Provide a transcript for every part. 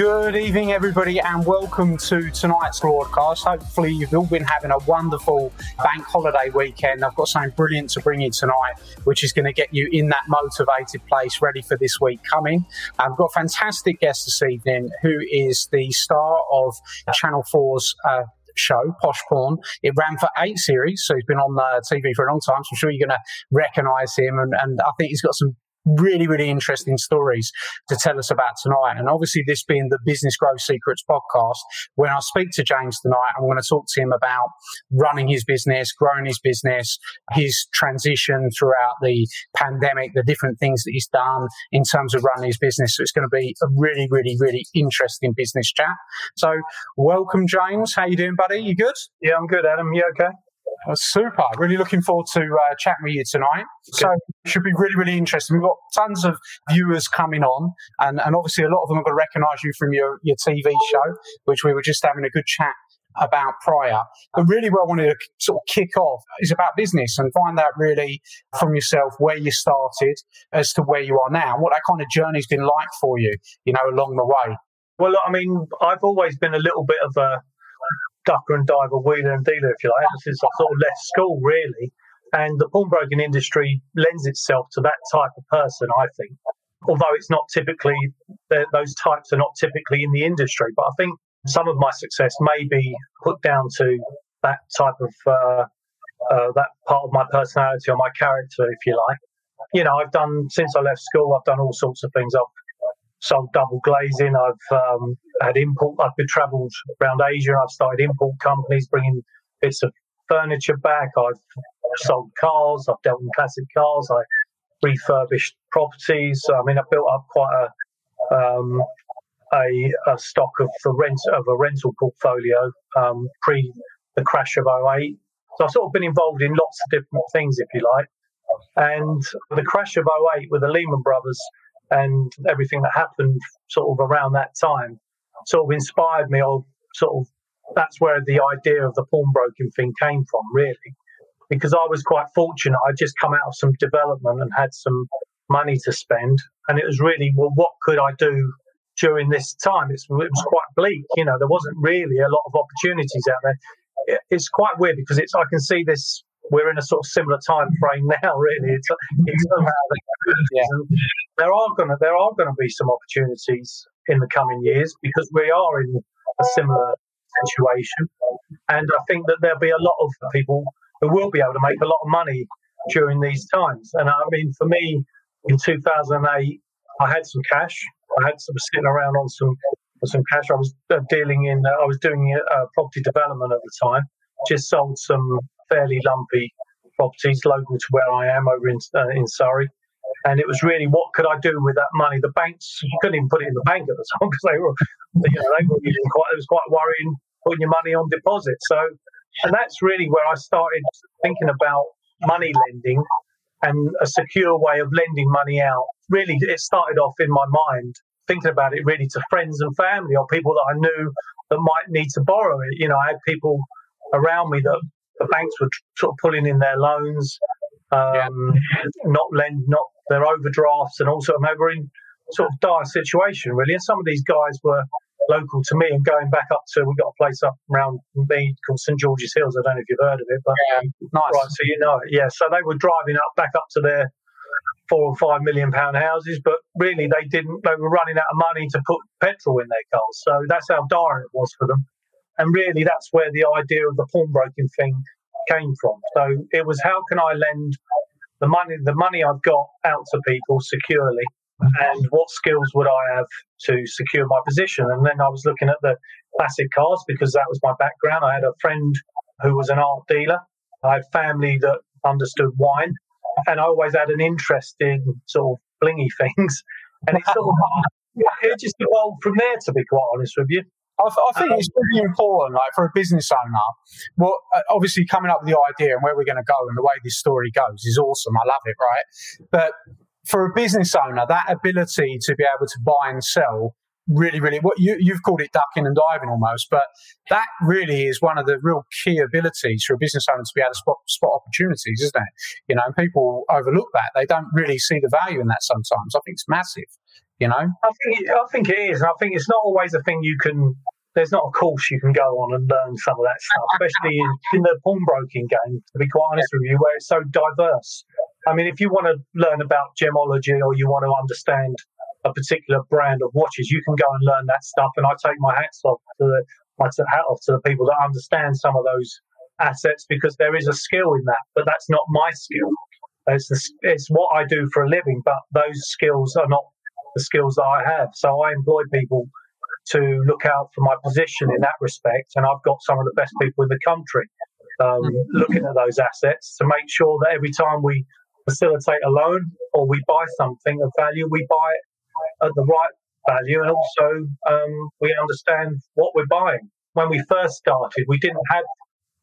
Good evening, everybody, and welcome to tonight's broadcast. Hopefully, you've all been having a wonderful bank holiday weekend. I've got something brilliant to bring you tonight, which is going to get you in that motivated place, ready for this week coming. I've got a fantastic guest this evening who is the star of Channel 4's uh, show, Posh Pawn. It ran for eight series, so he's been on uh, TV for a long time. So I'm sure you're going to recognise him, and, and I think he's got some really, really interesting stories to tell us about tonight. And obviously, this being the Business Growth Secrets podcast, when I speak to James tonight, I'm going to talk to him about running his business, growing his business, his transition throughout the pandemic, the different things that he's done in terms of running his business. So it's going to be a really, really, really interesting business chat. So, welcome, James. How you doing, buddy? You good? Yeah, I'm good, Adam. You okay? Uh, super. Really looking forward to uh, chatting with you tonight. So it should be really, really interesting. We've got tons of viewers coming on, and, and obviously a lot of them are going to recognise you from your, your TV show, which we were just having a good chat about prior. But really, what I wanted to sort of kick off is about business and find out really from yourself where you started as to where you are now, and what that kind of journey's been like for you, you know, along the way. Well, I mean, I've always been a little bit of a ducker and diver, wheeler and dealer, if you like, ever since I sort of left school, really. And the pawnbroking industry lends itself to that type of person, I think. Although it's not typically, those types are not typically in the industry. But I think some of my success may be put down to that type of, uh, uh, that part of my personality or my character, if you like. You know, I've done, since I left school, I've done all sorts of things. I've sold double glazing. I've um, had import. I've been travelled around Asia. I've started import companies, bringing bits of furniture back. I've sold cars. I've dealt in classic cars. I refurbished properties. I mean, I built up quite a um, a, a, stock of the rent of a rental portfolio um, pre the crash of 08. So I've sort of been involved in lots of different things, if you like. And the crash of 08 with the Lehman Brothers and everything that happened sort of around that time sort of inspired me or sort of that's where the idea of the pawnbroking thing came from really. Because I was quite fortunate I'd just come out of some development and had some money to spend and it was really well what could I do during this time? It's, it was quite bleak you know there wasn't really a lot of opportunities out there. It's quite weird because it's I can see this we're in a sort of similar time frame now. Really, it's, it's yeah. there are gonna there are gonna be some opportunities in the coming years because we are in a similar situation, and I think that there'll be a lot of people who will be able to make a lot of money during these times. And I mean, for me, in 2008, I had some cash. I had some sitting around on some some cash. I was uh, dealing in. Uh, I was doing uh, property development at the time. Just sold some fairly lumpy properties local to where I am over in, uh, in Surrey. And it was really what could I do with that money? The banks, you couldn't even put it in the bank at the time because they were, you know, they were quite, it was quite worrying putting your money on deposit. So, and that's really where I started thinking about money lending and a secure way of lending money out. Really, it started off in my mind thinking about it really to friends and family or people that I knew that might need to borrow it. You know, I had people around me that the banks were sort of pulling in their loans, um, yeah. not lend, not their overdrafts, and also they were in sort of dire situation really. And some of these guys were local to me and going back up to we got a place up around me called St George's Hills. I don't know if you've heard of it, but yeah, nice. right, so you know it. Yeah, so they were driving up back up to their four or five million pound houses, but really they didn't. They were running out of money to put petrol in their cars. So that's how dire it was for them. And really, that's where the idea of the pawnbroking thing came from. So it was how can I lend the money the money I've got out to people securely and what skills would I have to secure my position? And then I was looking at the classic cars because that was my background. I had a friend who was an art dealer. I had family that understood wine, and I always had an interest in sort of blingy things. And it sort of it just evolved from there, to be quite honest with you. I, I think it's really important, like for a business owner. Well, uh, obviously, coming up with the idea and where we're going to go and the way this story goes is awesome. I love it, right? But for a business owner, that ability to be able to buy and sell really, really what you, you've called it ducking and diving almost, but that really is one of the real key abilities for a business owner to be able to spot, spot opportunities, isn't it? You know, people overlook that. They don't really see the value in that sometimes. I think it's massive, you know? I think, I think it is. I think it's not always a thing you can, there's not a course you can go on and learn some of that stuff, especially in, in the pawnbroking game, to be quite honest with you, where it's so diverse. I mean, if you want to learn about gemology or you want to understand a particular brand of watches, you can go and learn that stuff. And I take my hats off to the my hat off to the people that understand some of those assets because there is a skill in that, but that's not my skill. It's the, it's what I do for a living, but those skills are not the skills that I have. So I employ people to look out for my position in that respect, and I've got some of the best people in the country um, mm-hmm. looking at those assets to make sure that every time we facilitate a loan or we buy something of value, we buy it at the right value and also um, we understand what we're buying. When we first started, we didn't have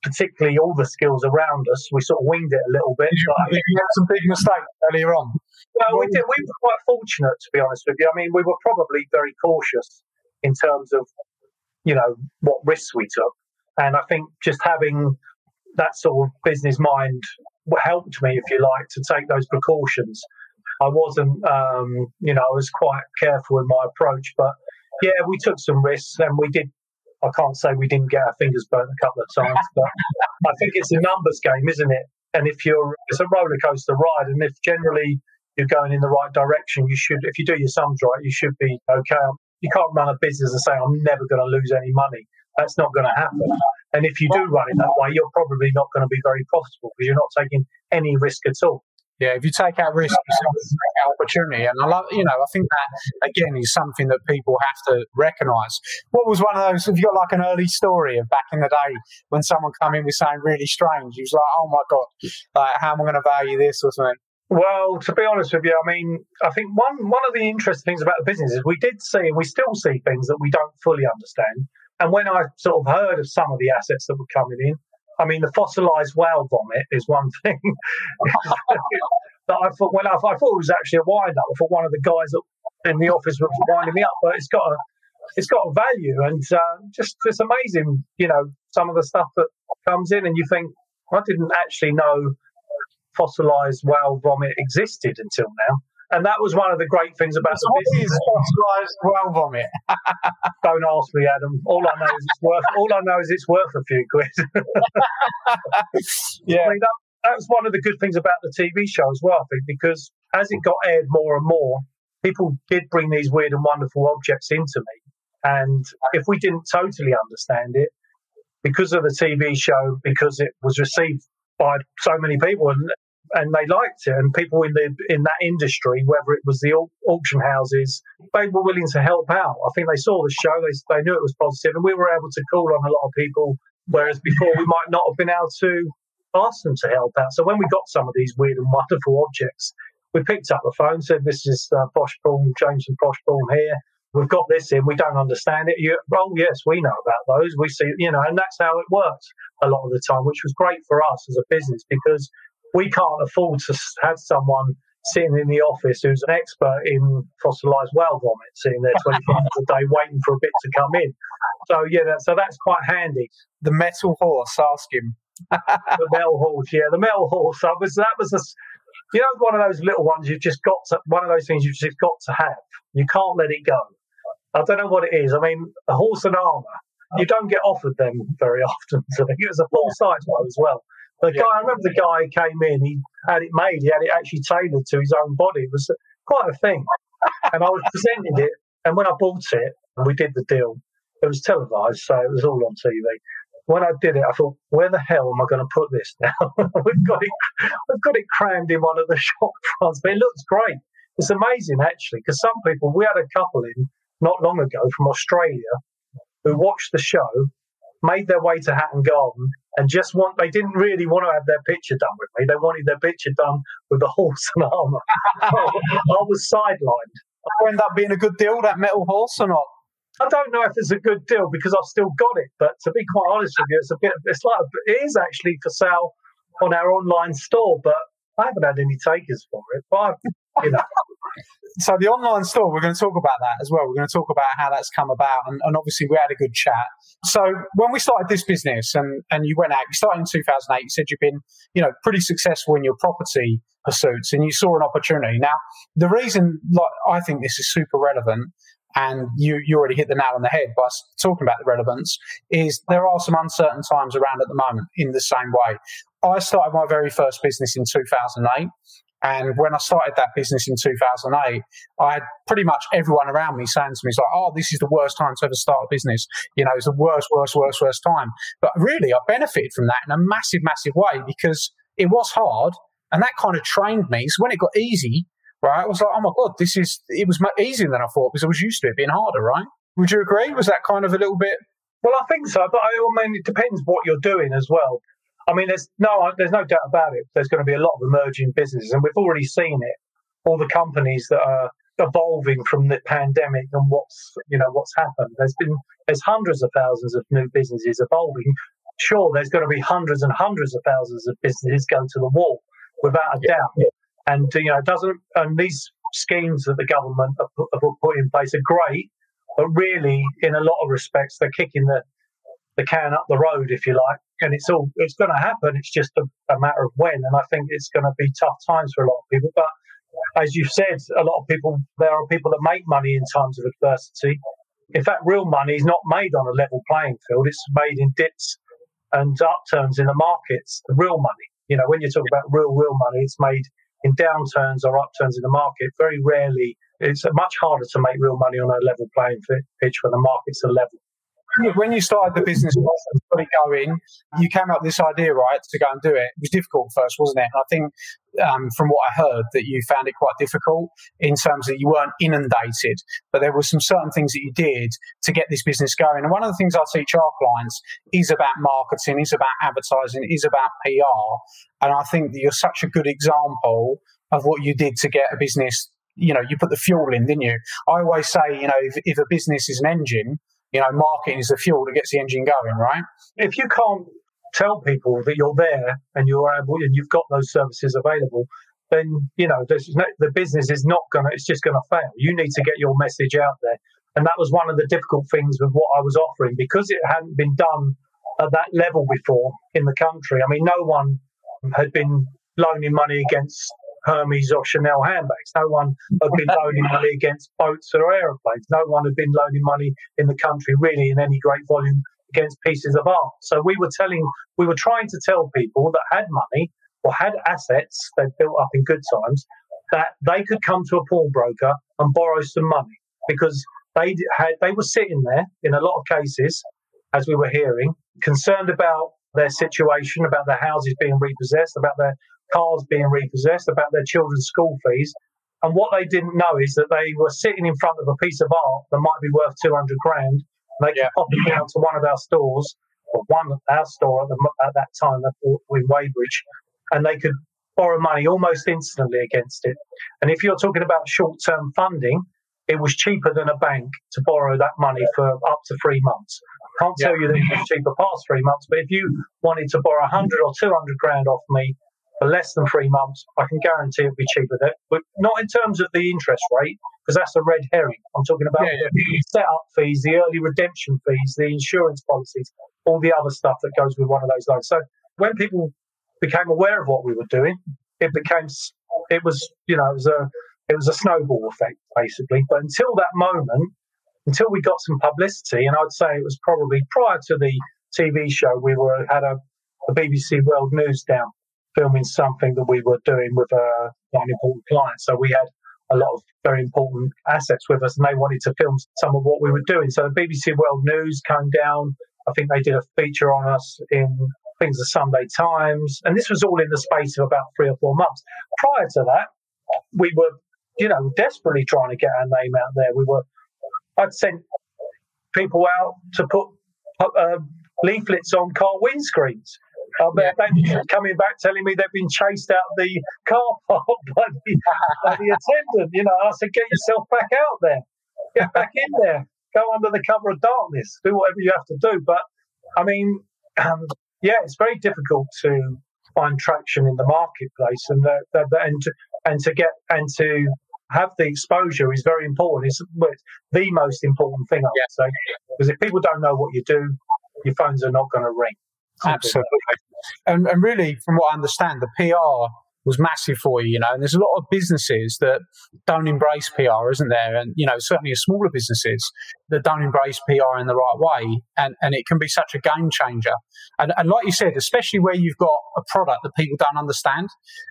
particularly all the skills around us. We sort of winged it a little bit. You, you had some big mistakes earlier on. Well, we, did, we were quite fortunate, to be honest with you. I mean, we were probably very cautious in terms of, you know, what risks we took. And I think just having that sort of business mind helped me, if you like, to take those precautions. I wasn't, um, you know, I was quite careful in my approach, but yeah, we took some risks and we did. I can't say we didn't get our fingers burnt a couple of times, but I think it's a numbers game, isn't it? And if you're, it's a roller coaster ride, and if generally you're going in the right direction, you should, if you do your sums right, you should be okay. You can't run a business and say, I'm never going to lose any money. That's not going to happen. And if you do run it that way, you're probably not going to be very profitable because you're not taking any risk at all. Yeah, if you take out risk, you take out opportunity. And I love, you know, I think that again is something that people have to recognise. What was one of those? Have you got like an early story of back in the day when someone come in with something really strange? You was like, oh my god, like how am I going to value this or something? Well, to be honest with you, I mean, I think one one of the interesting things about the business is we did see and we still see things that we don't fully understand. And when I sort of heard of some of the assets that were coming in, I mean, the fossilized whale vomit is one thing that I thought. Well, I, I, thought it was actually a wind up. I thought one of the guys in the office was winding me up, but it's got a it's got a value, and uh, just it's amazing. You know, some of the stuff that comes in, and you think I didn't actually know fossilized whale vomit existed until now. And that was one of the great things about the business. Fossilized whale vomit. Don't ask me, Adam. All I know is it's worth. All I know is it's worth a few quid. yeah, I mean, that, that was one of the good things about the TV show as well. I think because as it got aired more and more, people did bring these weird and wonderful objects into me. And if we didn't totally understand it, because of the TV show, because it was received by so many people, and and they liked it. And people in the in that industry, whether it was the auction houses, they were willing to help out. I think they saw the show, they they knew it was positive, and we were able to call on a lot of people. Whereas before, we might not have been able to ask them to help out. So when we got some of these weird and wonderful objects, we picked up the phone, said, "This is uh, Pawn, James and Pawn here." We've got this in. We don't understand it. You, oh, yes, we know about those. We see, you know, and that's how it works a lot of the time, which was great for us as a business because we can't afford to have someone sitting in the office who's an expert in fossilized whale vomit sitting there 24 hours a day waiting for a bit to come in. So, yeah, that, so that's quite handy. The metal horse, ask him. the metal horse, yeah, the metal horse. That was, that was a, you know, one of those little ones you've just got to, one of those things you've just got to have. You can't let it go. I don't know what it is. I mean, a horse and armour, you don't get offered them very often. So it was a full size one as well. The yeah. guy, I remember the guy came in, he had it made, he had it actually tailored to his own body. It was quite a thing. and I was presenting it, and when I bought it and we did the deal, it was televised, so it was all on TV. when I did it, I thought, where the hell am I going to put this now? we've got it, we've got it crammed in one of the shop fronts, but it looks great. It's amazing actually, because some people, we had a couple in not long ago from Australia who watched the show, made their way to Hatton Garden, and just want they didn't really want to have their picture done with me. They wanted their picture done with the horse and armour. I was sidelined. Will end up being a good deal, that metal horse or not? I don't know if it's a good deal because I've still got it. But to be quite honest with you, it's a bit. It's like it is actually for sale on our online store, but I haven't had any takers for it. But I, you know. so the online store, we're going to talk about that as well. We're going to talk about how that's come about, and, and, obviously we had a good chat. So when we started this business, and and you went out, you started in 2008. You said you've been, you know, pretty successful in your property pursuits, and you saw an opportunity. Now, the reason, like, I think this is super relevant and you, you already hit the nail on the head by talking about the relevance, is there are some uncertain times around at the moment in the same way. I started my very first business in 2008. And when I started that business in 2008, I had pretty much everyone around me saying to me, like, oh, this is the worst time to ever start a business. You know, it's the worst, worst, worst, worst time. But really, I benefited from that in a massive, massive way because it was hard and that kind of trained me. So when it got easy, right? I was like, oh my God, this is, it was easier than I thought because I was used to it being harder, right? Would you agree? Was that kind of a little bit? Well, I think so, but I mean, it depends what you're doing as well. I mean, there's no, there's no doubt about it. There's going to be a lot of emerging businesses, and we've already seen it. All the companies that are evolving from the pandemic and what's, you know, what's happened. There's been, there's hundreds of thousands of new businesses evolving. Sure, there's going to be hundreds and hundreds of thousands of businesses going to the wall, without a doubt. And you know, doesn't. And these schemes that the government have put, have put in place are great, but really, in a lot of respects, they're kicking the the can up the road, if you like. And it's all it's going to happen. It's just a, a matter of when. And I think it's going to be tough times for a lot of people. But as you've said, a lot of people there are people that make money in times of adversity. In fact, real money is not made on a level playing field. It's made in dips and upturns in the markets. The real money, you know, when you talk about real, real money, it's made in downturns or upturns in the market, very rarely it's much harder to make real money on a level playing pitch when the markets are level. When you started the business, got it going, you came up with this idea, right, to go and do it. It was difficult first, wasn't it? And I think um, from what I heard, that you found it quite difficult in terms that you weren't inundated, but there were some certain things that you did to get this business going. And one of the things I teach our clients is about marketing, is about advertising, is about PR. And I think that you're such a good example of what you did to get a business. You know, you put the fuel in, didn't you? I always say, you know, if, if a business is an engine, you know, marketing is the fuel that gets the engine going, right? If you can't tell people that you're there and you're able and you've got those services available, then you know no, the business is not gonna. It's just gonna fail. You need to get your message out there, and that was one of the difficult things with what I was offering because it hadn't been done at that level before in the country. I mean, no one had been loaning money against Hermes or Chanel handbags. No one had been loaning money against boats or aeroplanes. No one had been loaning money in the country really in any great volume against pieces of art. So we were telling, we were trying to tell people that had money or had assets they'd built up in good times that they could come to a pawnbroker and borrow some money because they had they were sitting there in a lot of cases, as we were hearing, concerned about their situation, about their houses being repossessed, about their cars being repossessed, about their children's school fees. And what they didn't know is that they were sitting in front of a piece of art that might be worth 200 grand they yeah. pop it down to one of our stores, or one our store at, the, at that time in Weybridge, and they could borrow money almost instantly against it. And if you're talking about short term funding, it was cheaper than a bank to borrow that money for up to three months. I Can't yeah. tell you that it was cheaper past three months, but if you wanted to borrow 100 or 200 grand off me for less than three months, I can guarantee it'll be cheaper. That, but not in terms of the interest rate, because that's a red herring. I'm talking about yeah, yeah. the setup fees, the early redemption fees, the insurance policies, all the other stuff that goes with one of those loans. So when people became aware of what we were doing, it became it was you know it was a it was a snowball effect basically. But until that moment, until we got some publicity, and I'd say it was probably prior to the TV show, we were had a, a BBC World News down filming something that we were doing with a, an important client. So we had a lot of very important assets with us, and they wanted to film some of what we were doing. So the BBC World News came down, I think they did a feature on us in things the Sunday Times, and this was all in the space of about three or four months. Prior to that, we were, you know, desperately trying to get our name out there. We were, I'd sent people out to put uh, leaflets on car windscreens. Uh, yeah. They coming back telling me they've been chased out the car park by the, by the attendant. You know, I said, get yourself back out there, get back in there, go under the cover of darkness, do whatever you have to do. But I mean, um, yeah, it's very difficult to find traction in the marketplace, and the, the, the, and to, and to get and to have the exposure is very important. It's the most important thing I would say because if people don't know what you do, your phones are not going to ring. Absolutely. And, and really, from what I understand, the PR was massive for you, you know. And there's a lot of businesses that don't embrace PR, isn't there? And you know, certainly smaller businesses that don't embrace PR in the right way, and and it can be such a game changer. And, and like you said, especially where you've got a product that people don't understand.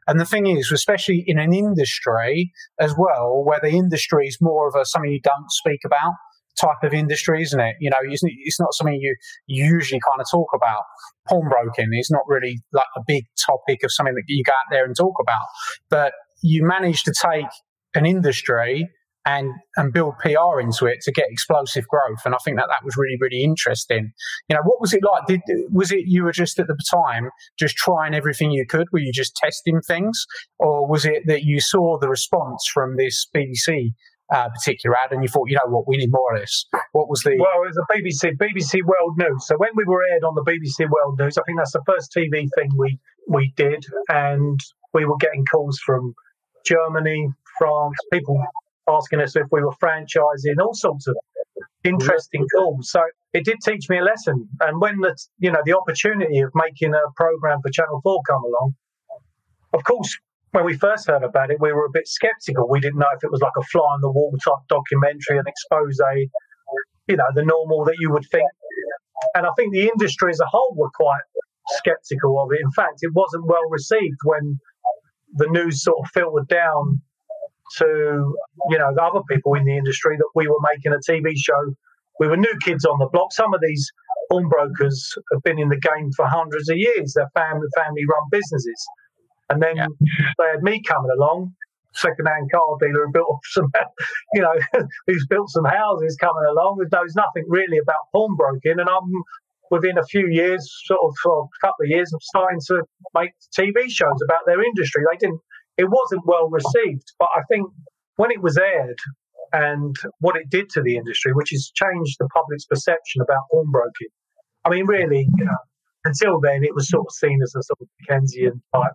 And the thing is, especially in an industry as well, where the industry is more of a something you don't speak about type of industry, isn't it? You know, it's not something you usually kind of talk about. Pawnbroking is not really like a big topic of something that you go out there and talk about. But you manage to take an industry and and build PR into it to get explosive growth. And I think that that was really really interesting. You know, what was it like? Did was it you were just at the time just trying everything you could? Were you just testing things, or was it that you saw the response from this BBC uh, particular ad, and you thought, you know what, we need more of this. What was the? Well, it was a BBC BBC World News. So when we were aired on the BBC World News, I think that's the first TV thing we we did, and we were getting calls from Germany, France, people asking us if we were franchising, all sorts of interesting calls. So it did teach me a lesson. And when the you know the opportunity of making a program for Channel Four come along, of course when we first heard about it, we were a bit skeptical. We didn't know if it was like a fly on the wall type documentary, an expose, you know, the normal that you would think. And I think the industry as a whole were quite skeptical of it. In fact, it wasn't well received when the news sort of filtered down to, you know, the other people in the industry that we were making a TV show. We were new kids on the block. Some of these pawnbrokers have been in the game for hundreds of years. They're family family run businesses. And then yeah. they had me coming along, second-hand car dealer who built some, you know, who's built some houses coming along, who knows nothing really about pawnbroking. And I'm within a few years, sort of for a couple of years, I'm starting to make TV shows about their industry. They didn't, it wasn't well received, but I think when it was aired and what it did to the industry, which has changed the public's perception about pawnbroking. I mean, really, you know, until then, it was sort of seen as a sort of Dickensian type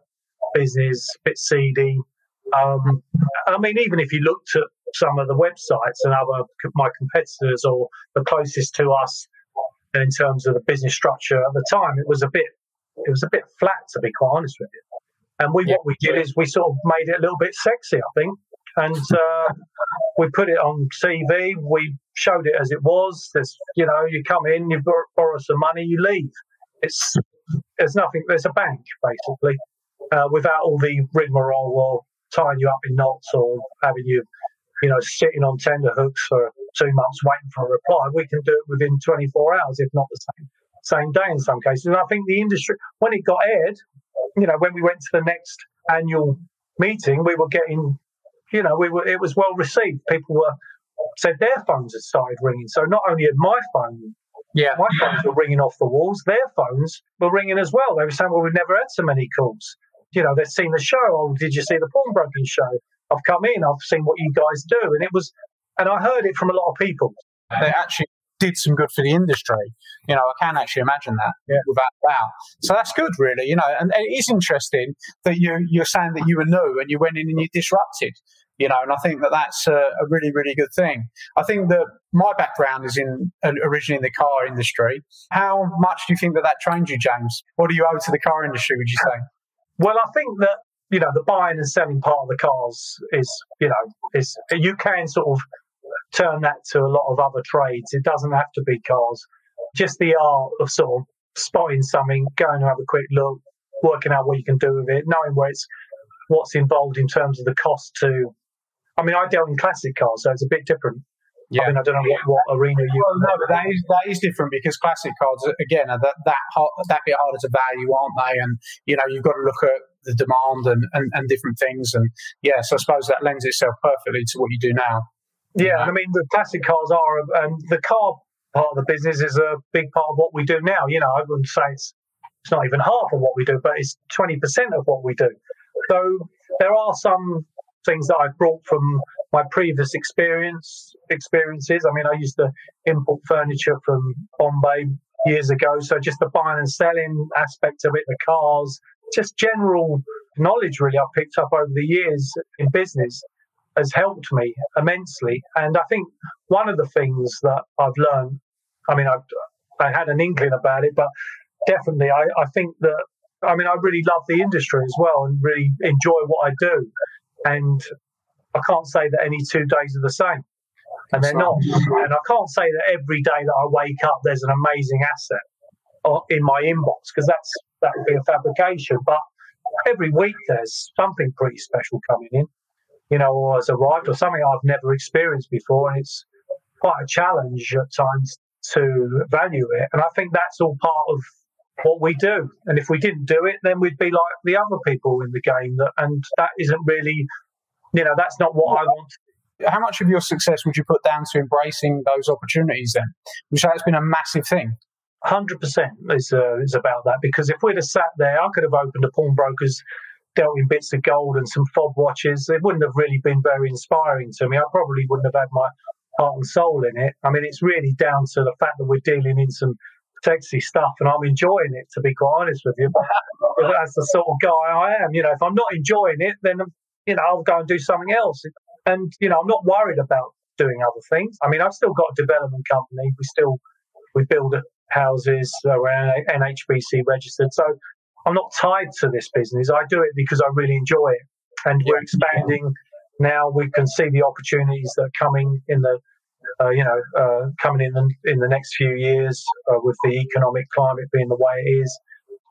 business, a bit seedy. Um, I mean, even if you looked at some of the websites and other my competitors or the closest to us in terms of the business structure at the time, it was a bit it was a bit flat to be quite honest with you. And we yeah. what we did is we sort of made it a little bit sexy, I think, and uh, we put it on TV. We showed it as it was. There's you know you come in, you borrow some money, you leave. It's there's nothing. There's a bank basically uh, without all the rigmarole or tying you up in knots or having you, you know, sitting on tender hooks for two months waiting for a reply. We can do it within 24 hours, if not the same same day in some cases. And I think the industry, when it got aired, you know, when we went to the next annual meeting, we were getting, you know, we were it was well received. People were said their phones had started ringing. So not only had my phone yeah. My phones were ringing off the walls. Their phones were ringing as well. They were saying, well, we've never had so many calls you know, they've seen the show. Oh, did you see the pawnbroking show? I've come in, I've seen what you guys do. And it was, and I heard it from a lot of people. They actually did some good for the industry. You know, I can actually imagine that yeah. without doubt. So that's good, really. You know, and, and it is interesting that you you're saying that you were new and you went in and you disrupted. You know, and I think that that's a, a really, really good thing. I think that my background is in originally in the car industry. How much do you think that that trained you, James? What do you owe to the car industry? Would you say? Well, I think that you know the buying and selling part of the cars is you know is you can sort of turn that to a lot of other trades. It doesn't have to be cars. Just the art of sort of spotting something, going to have a quick look, working out what you can do with it, knowing where it's what's involved in terms of the cost to. I mean, I dealt in classic cars, so it's a bit different. Yeah. I mean, I don't know what, what arena you. Well, no, but that is that is different because classic cards again are that that hard, that bit harder to value, aren't they? And you know, you've got to look at the demand and, and, and different things. And yeah, so I suppose that lends itself perfectly to what you do now. Yeah, I mean, the classic cars are, and the car part of the business is a big part of what we do now. You know, I wouldn't say it's it's not even half of what we do, but it's twenty percent of what we do. So there are some things that I've brought from my previous experience experiences. I mean, I used to import furniture from Bombay years ago, so just the buying and selling aspect of it, the cars, just general knowledge really I've picked up over the years in business has helped me immensely. And I think one of the things that I've learned, I mean, I've, I had an inkling about it, but definitely I, I think that, I mean, I really love the industry as well and really enjoy what I do. And I can't say that any two days are the same. And they're not. And I can't say that every day that I wake up, there's an amazing asset uh, in my inbox because that's that would be a fabrication. But every week there's something pretty special coming in, you know, or has arrived or something I've never experienced before, and it's quite a challenge at times to value it. And I think that's all part of what we do. And if we didn't do it, then we'd be like the other people in the game. That and that isn't really you know, that's not what I want. How much of your success would you put down to embracing those opportunities then? Which has been a massive thing. Hundred percent is uh, is about that because if we'd have sat there, I could have opened a pawnbroker's, dealt in bits of gold and some fob watches. It wouldn't have really been very inspiring to me. I probably wouldn't have had my heart and soul in it. I mean, it's really down to the fact that we're dealing in some sexy stuff, and I'm enjoying it. To be quite honest with you, but that's the sort of guy I am. You know, if I'm not enjoying it, then you know, I'll go and do something else. And, you know, I'm not worried about doing other things. I mean, I've still got a development company. We still, we build houses around NHBC registered. So I'm not tied to this business. I do it because I really enjoy it. And we're expanding now. We can see the opportunities that are coming in the, uh, you know, uh, coming in the, in the next few years uh, with the economic climate being the way it is.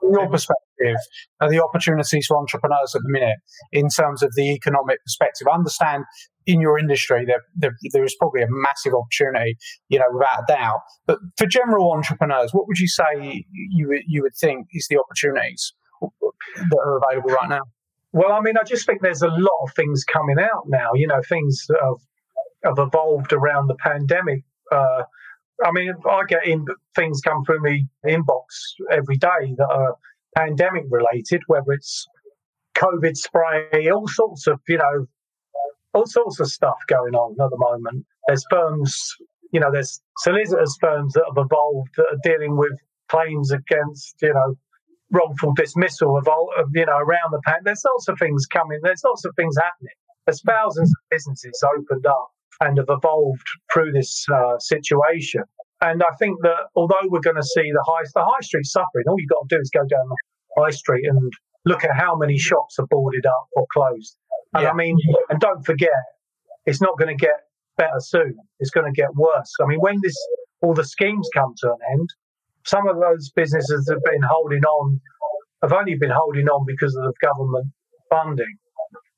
From your perspective, are the opportunities for entrepreneurs at the minute in terms of the economic perspective? I understand in your industry there, there, there is probably a massive opportunity, you know, without a doubt. But for general entrepreneurs, what would you say you you would think is the opportunities that are available right now? Well, I mean, I just think there's a lot of things coming out now. You know, things have, have evolved around the pandemic. Uh, I mean, I get in things come through me inbox every day that are pandemic related, whether it's COVID spray, all sorts of, you know, all sorts of stuff going on at the moment. There's firms, you know, there's solicitors firms that have evolved that are dealing with claims against, you know, wrongful dismissal of, you know, around the pan. There's lots of things coming. There's lots of things happening. There's thousands of businesses opened up and have evolved through this uh, situation. And I think that although we're going to see the high, the high street suffering, all you've got to do is go down the high street and look at how many shops are boarded up or closed. And yeah. I mean, and don't forget, it's not going to get better soon. It's going to get worse. I mean, when this all the schemes come to an end, some of those businesses have been holding on, have only been holding on because of the government funding.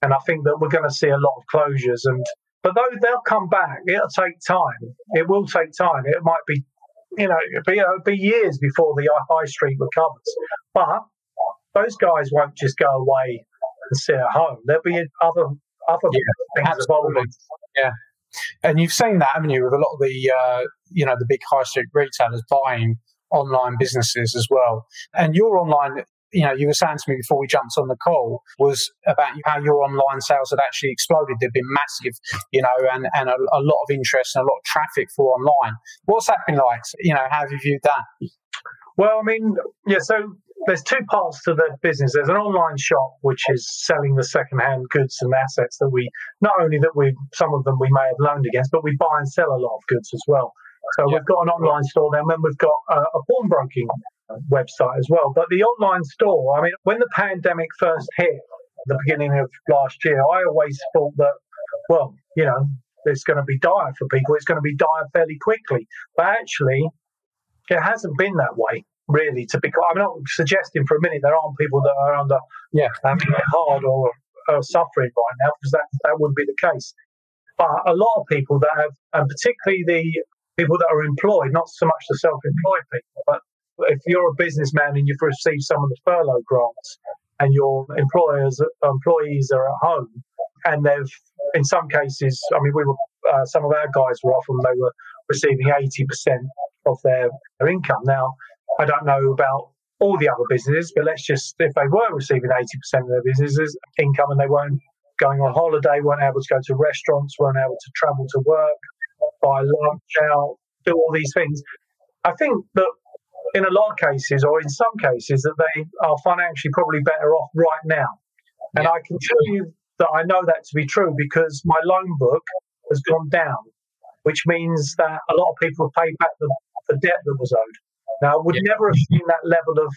And I think that we're going to see a lot of closures and but though they'll come back, it'll take time. It will take time. It might be, you know, it'll be, it'll be years before the high street recovers. But those guys won't just go away and sit at home. There'll be other other yeah, things evolving. Yeah. And you've seen that, haven't you, with a lot of the uh, you know the big high street retailers buying online businesses as well. And your online you know, you were saying to me before we jumped on the call was about how your online sales had actually exploded. They've been massive, you know, and, and a, a, lot of interest and a lot of traffic for online. What's that been like? You know, how have you viewed that? Well, I mean, yeah, so there's two parts to the business. There's an online shop which is selling the second-hand goods and assets that we not only that we some of them we may have loaned against, but we buy and sell a lot of goods as well. So yeah. we've got an online store then, then we've got uh, a, a pawnbroking website as well. But the online store, I mean, when the pandemic first hit, the beginning of last year, I always thought that, well, you know, it's going to be dire for people. It's going to be dire fairly quickly. But actually, it hasn't been that way, really. To be, I'm not suggesting for a minute there aren't people that are under, yeah, it hard or, or suffering right now, because that that wouldn't be the case. But a lot of people that have, and particularly the people that are employed, not so much the self-employed people, but if you're a businessman and you've received some of the furlough grants and your employers employees are at home and they've in some cases i mean we were uh, some of our guys were off and they were receiving 80% of their, their income. Now i don't know about all the other businesses but let's just if they were receiving 80% of their businesses income and they weren't going on holiday weren't able to go to restaurants weren't able to travel to work buy lunch out do all these things i think that in a lot of cases, or in some cases, that they are financially probably better off right now. And yeah. I can tell you that I know that to be true because my loan book has gone down, which means that a lot of people have paid back the, the debt that was owed. Now, I would yeah. never have seen that level of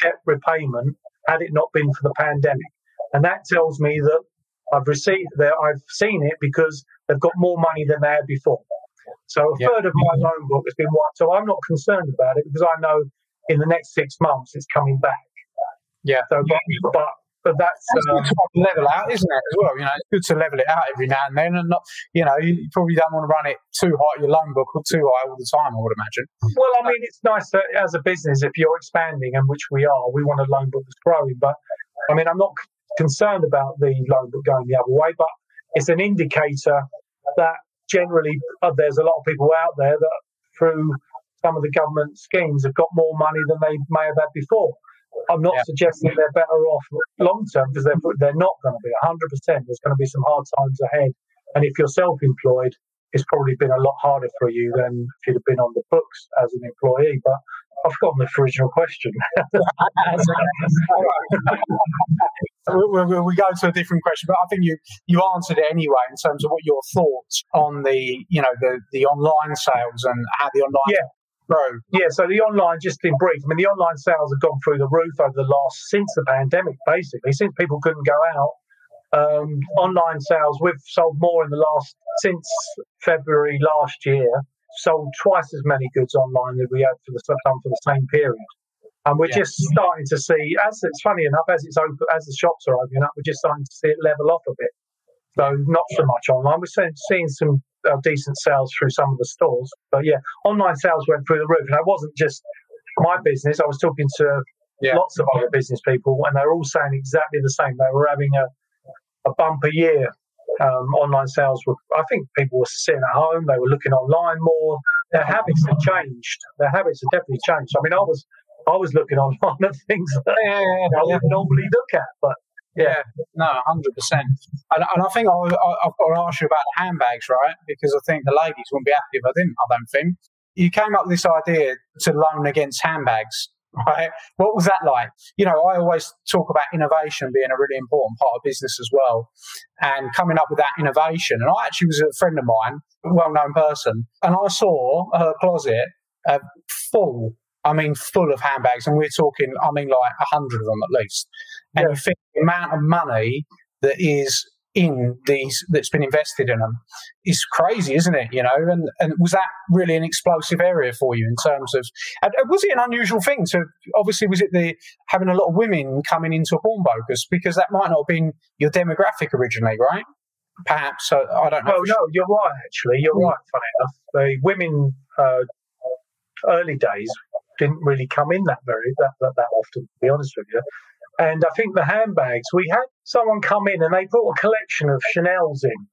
debt repayment had it not been for the pandemic. And that tells me that I've received that I've seen it because they've got more money than they had before. So a yeah. third of my loan book has been wiped. So I'm not concerned about it because I know in the next six months it's coming back. Yeah. So, but, but, but that's, that's uh, level out, isn't it? As well, you know, it's good to level it out every now and then, and not, you know, you probably don't want to run it too high your loan book or too high all the time. I would imagine. Well, I mean, it's nice that as a business, if you're expanding, and which we are, we want a loan book that's growing. But I mean, I'm not concerned about the loan book going the other way, but it's an indicator that generally uh, there's a lot of people out there that through some of the government schemes have got more money than they may have had before. I'm not yeah. suggesting they're better off long term because they're they're not going to be 100. percent There's going to be some hard times ahead, and if you're self-employed, it's probably been a lot harder for you than if you'd have been on the books as an employee. But I've forgotten the original question. we, we, we, go to a different question, but I think you you answered it anyway in terms of what your thoughts on the you know the the online sales and how the online yeah. Grow. Yeah, so the online, just in brief, I mean, the online sales have gone through the roof over the last, since the pandemic, basically, since people couldn't go out. Um, online sales, we've sold more in the last, since February last year, sold twice as many goods online as we had for the, done for the same period. And we're yeah. just starting to see, as it's funny enough, as it's open, as the shops are opening up, we're just starting to see it level off a bit. So not so much online. We're seeing, seeing some uh, decent sales through some of the stores, but yeah, online sales went through the roof. And it wasn't just my business. I was talking to yeah. lots of other business people, and they're all saying exactly the same. They were having a a bumper year. Um, online sales were, I think people were sitting at home, they were looking online more. Their habits have changed. Their habits have definitely changed. I mean, I was I was looking online at things that yeah, I wouldn't normally look at. But yeah, no, hundred percent. And, and I think I, have got to ask you about the handbags, right? Because I think the ladies wouldn't be happy if I didn't. I don't think you came up with this idea to loan against handbags. Right? What was that like? You know, I always talk about innovation being a really important part of business as well, and coming up with that innovation. And I actually was a friend of mine, a well-known person, and I saw her closet uh, full I mean, full of handbags, and we're talking, I mean, like a hundred of them at least. And yeah. you think the amount of money that is in these that's been invested in them is crazy, isn't it? You know, and and was that really an explosive area for you in terms of? was it an unusual thing to? Obviously, was it the having a lot of women coming into a pawnbrokers because that might not have been your demographic originally, right? Perhaps uh, I don't know. Oh no, you're right. Actually, you're mm. right. Funny enough, the women uh, early days didn't really come in that very that, that, that often, to be honest with you. And I think the handbags, we had someone come in and they brought a collection of Chanel's in.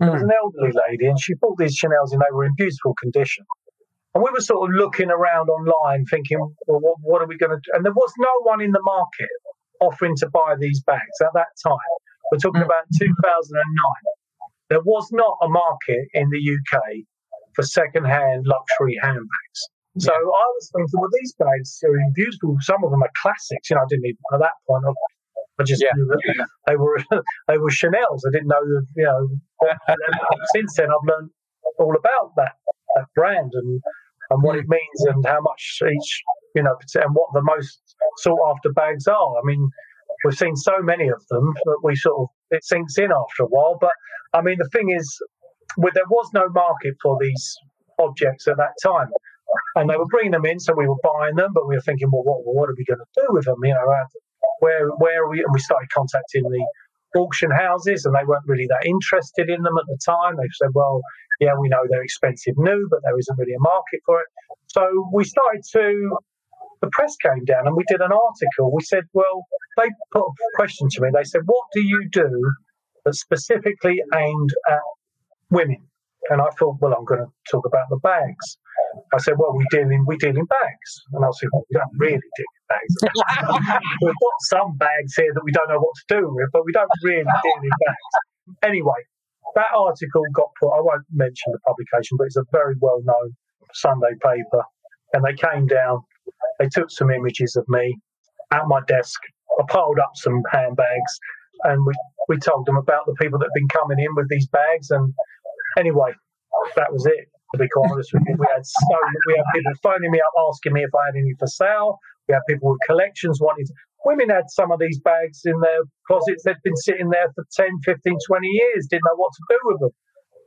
There was hmm. an elderly lady and she brought these Chanel's in, they were in beautiful condition. And we were sort of looking around online thinking, well, what, what are we going to do? And there was no one in the market offering to buy these bags at that time. We're talking mm. about 2009. There was not a market in the UK for second-hand luxury handbags. So yeah. I was thinking, well, these bags are beautiful. Some of them are classics. You know, I didn't even at that point. I just yeah. knew that they were they were Chanel's. I didn't know that. You know, since then I've learned all about that that brand and and what it means and how much each you know and what the most sought after bags are. I mean, we've seen so many of them that we sort of it sinks in after a while. But I mean, the thing is, there was no market for these objects at that time and they were bringing them in, so we were buying them, but we were thinking, well, what, what are we going to do with them? You know, where where are we? And we started contacting the auction houses, and they weren't really that interested in them at the time. They said, "Well, yeah, we know they're expensive new, but there isn't really a market for it." So we started to. The press came down and we did an article. We said, "Well, they put a question to me. They said, "What do you do that's specifically aimed at women?" And I thought, well, I'm going to talk about the bags. I said, well, we deal in we deal in bags, and I said, well, we don't really deal in bags. We've got some bags here that we don't know what to do with, but we don't really deal in bags. Anyway, that article got put. I won't mention the publication, but it's a very well known Sunday paper, and they came down. They took some images of me at my desk. I piled up some handbags, and we we told them about the people that had been coming in with these bags, and anyway, that was it to be quite honest with you. We had so we had people phoning me up asking me if I had any for sale. We had people with collections wanting. To, women had some of these bags in their closets. They'd been sitting there for 10, 15, 20 years, didn't know what to do with them.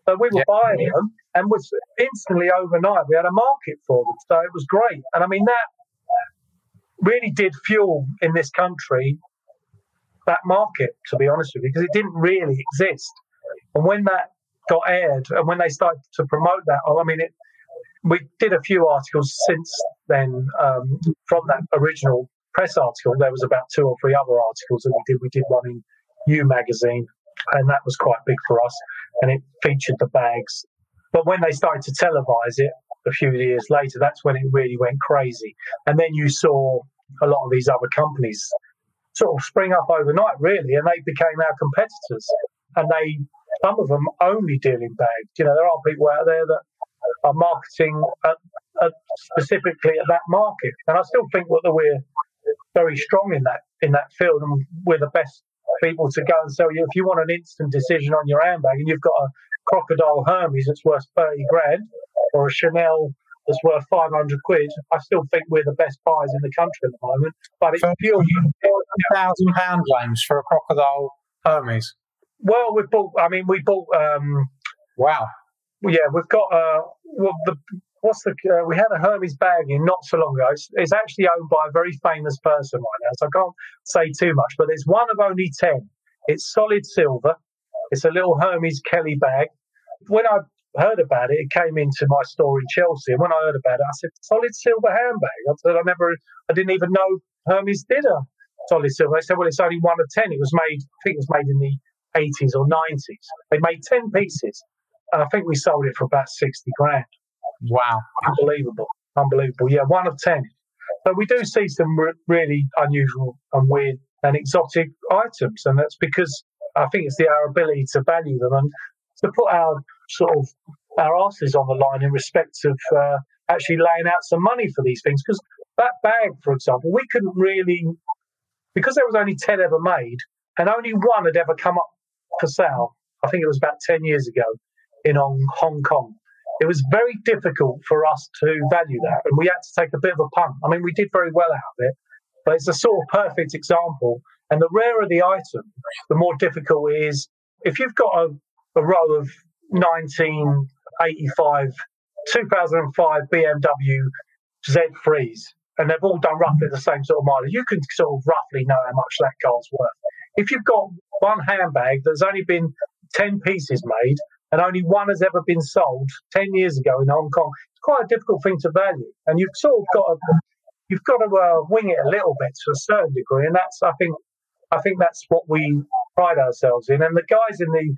So we were yeah. buying them and was instantly overnight we had a market for them. So it was great. And I mean that really did fuel in this country that market, to be honest with you, because it didn't really exist. And when that got aired, and when they started to promote that, I mean, it, we did a few articles since then um, from that original press article. There was about two or three other articles that we did. We did one in You magazine, and that was quite big for us, and it featured the bags. But when they started to televise it a few years later, that's when it really went crazy. And then you saw a lot of these other companies sort of spring up overnight, really, and they became our competitors. And they some of them only deal in bags. You know, there are people out there that are marketing at, at specifically at that market, and I still think that we're very strong in that in that field, and we're the best people to go and sell you. If you want an instant decision on your handbag, and you've got a crocodile Hermes that's worth thirty grand, or a Chanel that's worth 500 quid, I still think we're the best buyers in the country at the moment. But it's thousand pound claims for a crocodile Hermes. Well, we bought. I mean, we bought. Um, wow. Yeah, we've got. Uh, well, the what's the? Uh, we had a Hermes bag in not so long ago. It's, it's, actually owned by a very famous person right now, so I can't say too much. But there's one of only ten. It's solid silver. It's a little Hermes Kelly bag. When I heard about it, it came into my store in Chelsea, and when I heard about it, I said, "Solid silver handbag." I said, "I never. I didn't even know Hermes did a solid silver." They said, "Well, it's only one of ten. It was made. I think it was made in the 80s or 90s. They made 10 pieces. And I think we sold it for about 60 grand. Wow. Unbelievable. Unbelievable. Yeah, one of 10. But we do see some re- really unusual and weird and exotic items. And that's because I think it's the, our ability to value them and to put our sort of our asses on the line in respect of uh, actually laying out some money for these things. Because that bag, for example, we couldn't really, because there was only 10 ever made, and only one had ever come up for sale. I think it was about 10 years ago in Hong Kong. It was very difficult for us to value that, and we had to take a bit of a punt. I mean, we did very well out of it, but it's a sort of perfect example. And the rarer the item, the more difficult it is. If you've got a, a row of 1985, 2005 BMW Z3s, and they've all done roughly the same sort of mileage, you can sort of roughly know how much that car's worth. If you've got one handbag that's only been 10 pieces made and only one has ever been sold 10 years ago in Hong Kong, it's quite a difficult thing to value. And you've sort of got to, you've got to uh, wing it a little bit to a certain degree. And that's, I think, I think that's what we pride ourselves in. And the guys in the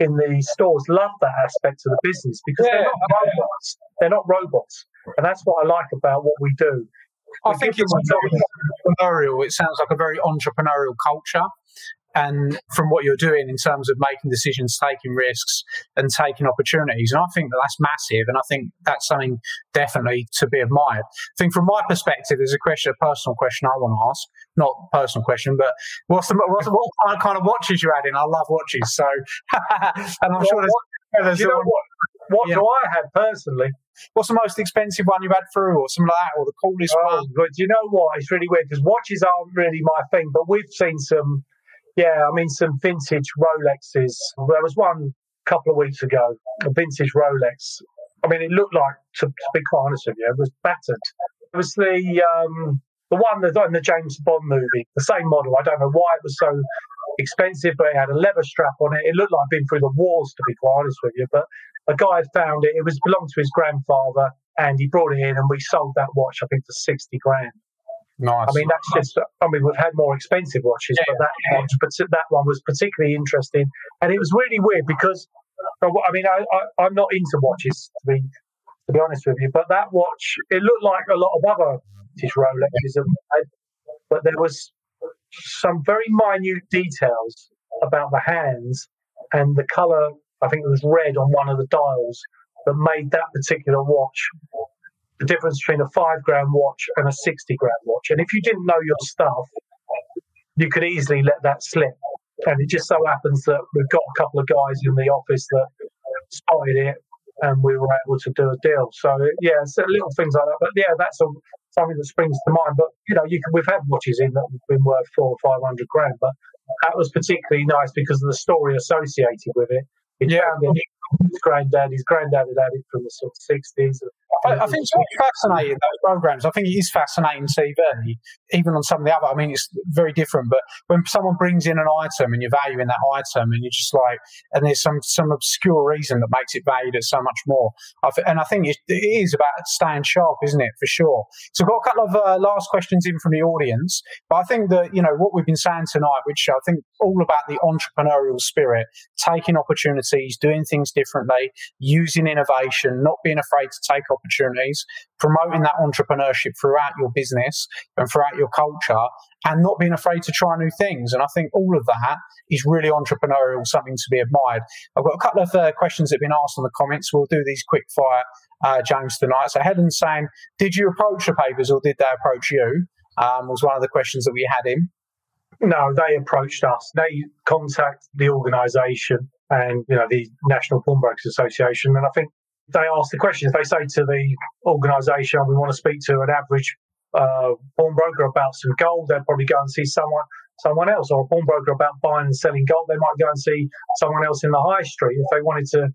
in the stores love that aspect of the business because yeah. they're not robots. They're not robots, and that's what I like about what we do. I think it's entrepreneurial. It sounds like a very entrepreneurial culture. And from what you're doing in terms of making decisions, taking risks, and taking opportunities, and I think that that's massive, and I think that's something definitely to be admired. I think from my perspective, there's a question, a personal question I want to ask, not personal question, but what's the what's, what kind of watches you're adding? I love watches, so and I'm well, sure there's, what, you know what, what yeah. do I have personally? What's the most expensive one you've had through, or something like that, or the coolest oh, one? But you know what? It's really weird because watches aren't really my thing, but we've seen some. Yeah, I mean some vintage Rolexes. There was one a couple of weeks ago, a vintage Rolex. I mean, it looked like, to, to be quite honest with you, it was battered. It was the um, the one that's in the James Bond movie, the same model. I don't know why it was so expensive, but it had a leather strap on it. It looked like I'd been through the wars, to be quite honest with you. But a guy had found it. It was belonged to his grandfather, and he brought it in, and we sold that watch, I think, for sixty grand. Nice. I mean, that's just. I mean, we've had more expensive watches, Yeah, but that yeah. watch, but that one was particularly interesting, and it was really weird because, I mean, I, I I'm not into watches to be to be honest with you, but that watch it looked like a lot of other vintage Rolexes, had, but there was some very minute details about the hands and the color. I think it was red on one of the dials that made that particular watch the difference between a five gram watch and a 60 gram watch. And if you didn't know your stuff, you could easily let that slip. And it just so happens that we've got a couple of guys in the office that spotted it and we were able to do a deal. So, yeah, so little things like that. But yeah, that's a, something that springs to mind. But, you know, you can, we've had watches in that have been worth four or 500 grand. But that was particularly nice because of the story associated with it. It Yeah. found it, his granddad, his granddad had had it from the sort of 60s. I, I think it's fascinating those programs. I think it is fascinating TV, even on some of the other. I mean, it's very different. But when someone brings in an item and you're valuing that item, and you're just like, and there's some some obscure reason that makes it valued at so much more. I th- and I think it, it is about staying sharp, isn't it? For sure. So, I've got a couple of uh, last questions in from the audience. But I think that you know what we've been saying tonight, which I think all about the entrepreneurial spirit, taking opportunities, doing things differently, using innovation, not being afraid to take opportunities, promoting that entrepreneurship throughout your business and throughout your culture, and not being afraid to try new things. And I think all of that is really entrepreneurial, something to be admired. I've got a couple of uh, questions that have been asked in the comments. We'll do these quick fire, uh, James, tonight. So Helen's saying, did you approach the papers or did they approach you? Um, was one of the questions that we had him. No, they approached us. They contact the organisation and you know the National Pawnbrokers Association, and I think they ask the questions. They say to the organisation, "We want to speak to an average uh, pawnbroker about some gold." They'll probably go and see someone someone else, or a pawnbroker about buying and selling gold. They might go and see someone else in the high street if they wanted to.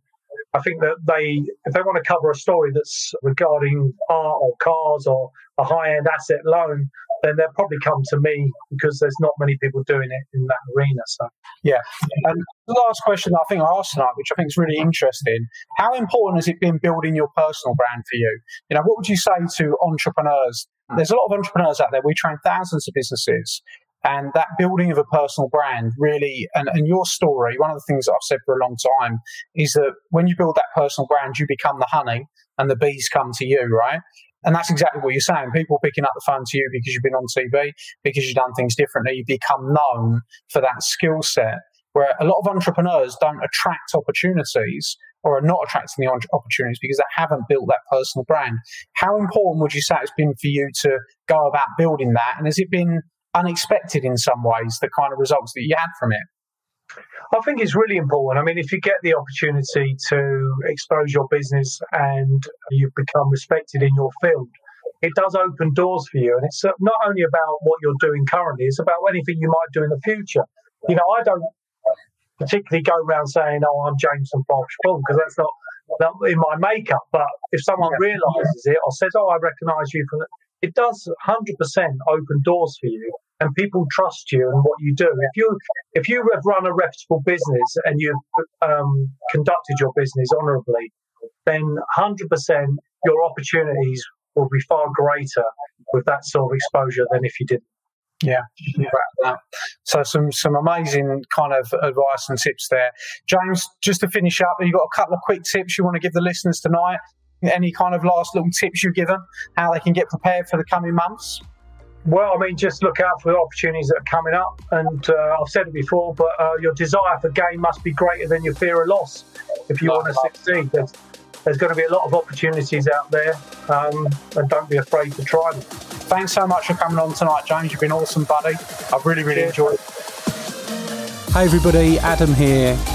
I think that they, if they want to cover a story that's regarding art or cars or a high-end asset loan, then they'll probably come to me because there's not many people doing it in that arena. So Yeah. And the last question I think I asked tonight, which I think is really interesting, how important has it been building your personal brand for you? You know, what would you say to entrepreneurs? Hmm. There's a lot of entrepreneurs out there. We train thousands of businesses. And that building of a personal brand really, and, and your story, one of the things that I've said for a long time is that when you build that personal brand, you become the honey and the bees come to you, right? And that's exactly what you're saying. People picking up the phone to you because you've been on TV, because you've done things differently. You become known for that skill set. Where a lot of entrepreneurs don't attract opportunities or are not attracting the opportunities because they haven't built that personal brand. How important would you say it's been for you to go about building that? And has it been unexpected in some ways, the kind of results that you had from it? I think it's really important. I mean, if you get the opportunity to expose your business and you become respected in your field, it does open doors for you. And it's not only about what you're doing currently, it's about anything you might do in the future. You know, I don't particularly go around saying, oh, I'm James from Paul, because that's not, not in my makeup. But if someone realizes it or says, oh, I recognize you from it does 100% open doors for you and people trust you and what you do. If you if you have run a reputable business and you've um, conducted your business honourably, then 100% your opportunities will be far greater with that sort of exposure than if you didn't. Yeah, that. So some some amazing kind of advice and tips there, James. Just to finish up, you got a couple of quick tips you want to give the listeners tonight. Any kind of last little tips you've given, how they can get prepared for the coming months? Well, I mean, just look out for the opportunities that are coming up. And uh, I've said it before, but uh, your desire for gain must be greater than your fear of loss if you want to succeed. There's, there's going to be a lot of opportunities out there, um, and don't be afraid to try them. Thanks so much for coming on tonight, James. You've been awesome, buddy. I've really, really enjoyed it. Hey everybody, Adam here,